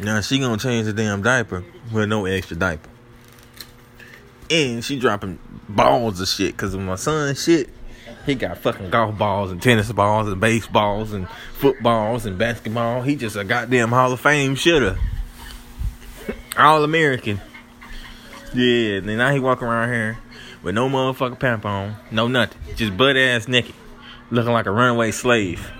Now she gonna change the damn diaper with no extra diaper. And she dropping balls of shit because of my son shit. He got fucking golf balls and tennis balls and baseballs and footballs and basketball. He just a goddamn Hall of Fame shitter. All American. Yeah, and now he walk around here with no motherfucking pamp on, no nothing, just butt ass naked, looking like a runaway slave.